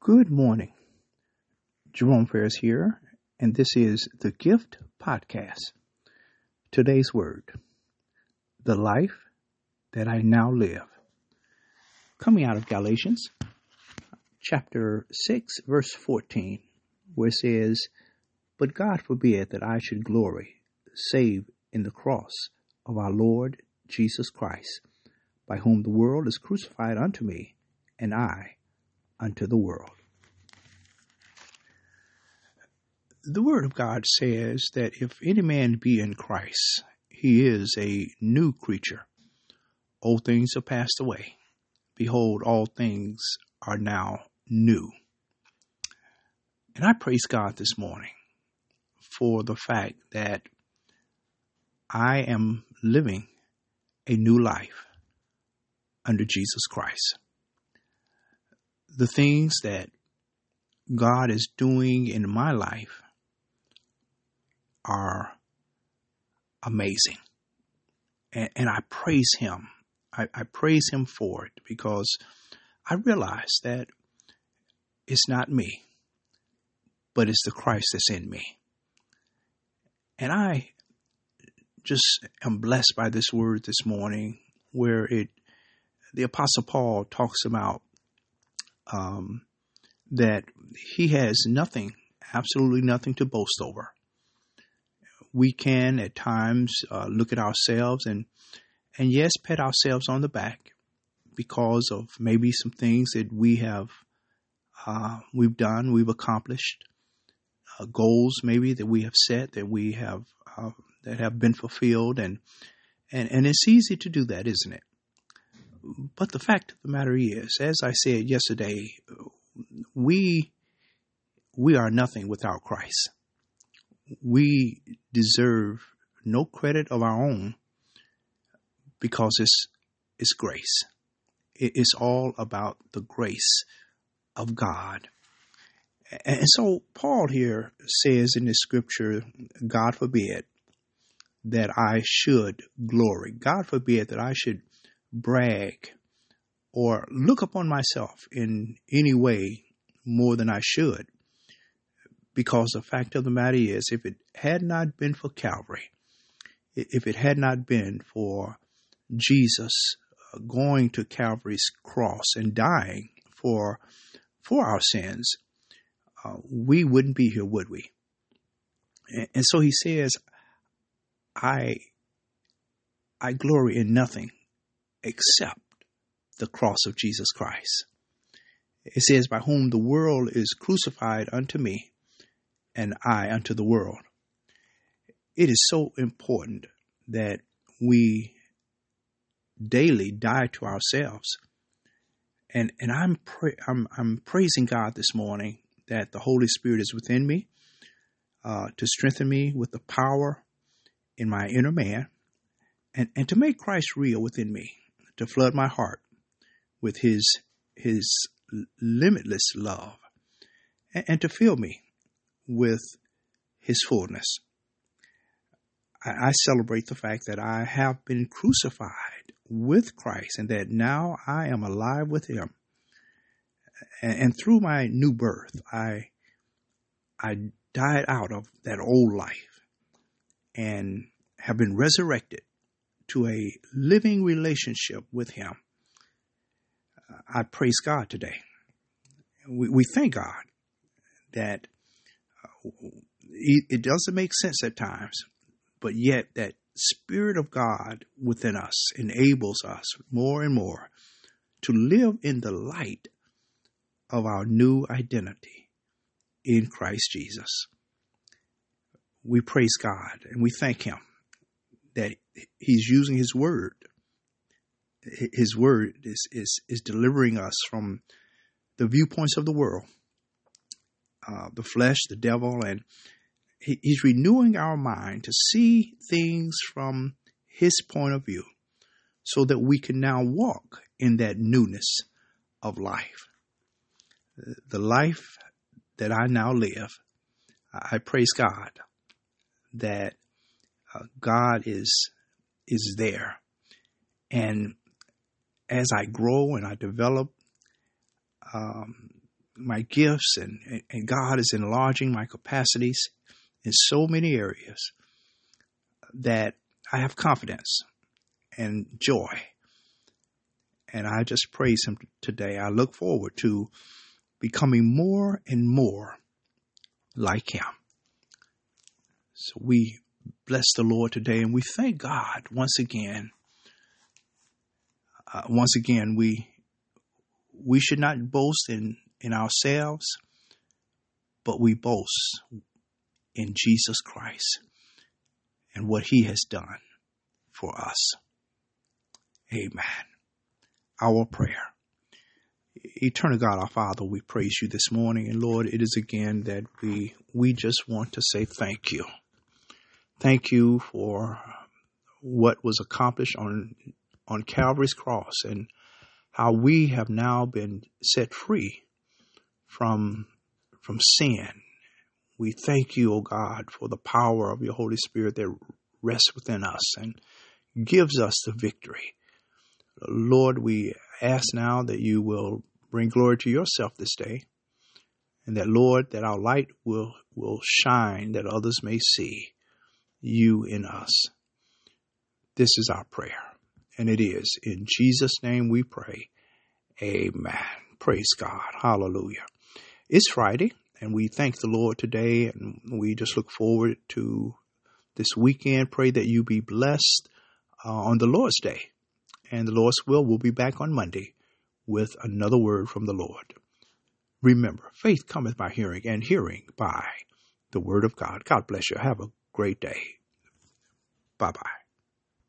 Good morning. Jerome Ferris here, and this is the Gift Podcast. Today's word the life that I now live. Coming out of Galatians chapter 6, verse 14, where it says, But God forbid that I should glory save in the cross of our Lord Jesus Christ, by whom the world is crucified unto me, and I unto the world. The Word of God says that if any man be in Christ, he is a new creature. Old things are passed away. Behold, all things are now new. And I praise God this morning for the fact that I am living a new life under Jesus Christ. The things that God is doing in my life are amazing. And, and I praise Him. I, I praise Him for it because I realize that it's not me, but it's the Christ that's in me. And I just am blessed by this word this morning where it the apostle paul talks about um, that he has nothing absolutely nothing to boast over. We can at times uh, look at ourselves and and yes pat ourselves on the back because of maybe some things that we have uh, we've done we've accomplished uh, goals maybe that we have set that we have uh, that have been fulfilled and and and it's easy to do that isn't it but the fact of the matter is as i said yesterday we we are nothing without christ. We deserve no credit of our own because it's it's grace. It's all about the grace of god. And so paul here says in this scripture god forbid that I should glory. God forbid that I should brag or look upon myself in any way more than I should. Because the fact of the matter is, if it had not been for Calvary, if it had not been for Jesus uh, going to Calvary's cross and dying for for our sins, uh, we wouldn't be here, would we? And, and so he says, I I glory in nothing except the cross of Jesus Christ. It says, By whom the world is crucified unto me, and I unto the world. It is so important that we daily die to ourselves. And and I'm pra- I'm I'm praising God this morning that the Holy Spirit is within me uh, to strengthen me with the power in my inner man and, and to make Christ real within me, to flood my heart with his his limitless love and, and to fill me with his fullness. I, I celebrate the fact that I have been crucified with Christ and that now I am alive with him. And, and through my new birth, I I died out of that old life and have been resurrected to a living relationship with Him. I praise God today. We, we thank God that uh, it doesn't make sense at times, but yet that Spirit of God within us enables us more and more to live in the light of our new identity in Christ Jesus we praise God and we thank Him that He's using His Word. His Word is, is, is delivering us from the viewpoints of the world, uh, the flesh, the devil, and he, He's renewing our mind to see things from His point of view so that we can now walk in that newness of life. The life that I now live, I praise God that uh, God is is there, and as I grow and I develop, um, my gifts and, and God is enlarging my capacities in so many areas that I have confidence and joy. And I just praise Him today. I look forward to becoming more and more like Him. So we bless the Lord today and we thank God once again. Uh, once again, we we should not boast in, in ourselves, but we boast in Jesus Christ and what he has done for us. Amen. Our prayer. Eternal God, our Father, we praise you this morning. And Lord, it is again that we, we just want to say thank you. Thank you for what was accomplished on, on Calvary's cross and how we have now been set free from, from sin. We thank you, O oh God, for the power of your Holy Spirit that rests within us and gives us the victory. Lord, we ask now that you will bring glory to yourself this day, and that, Lord, that our light will, will shine, that others may see you in us. This is our prayer, and it is. In Jesus' name we pray. Amen. Praise God. Hallelujah. It's Friday, and we thank the Lord today, and we just look forward to this weekend. Pray that you be blessed uh, on the Lord's Day. And the Lord's will, we'll be back on Monday with another word from the Lord. Remember, faith cometh by hearing, and hearing by the word of God. God bless you. Have a great day. Bye bye.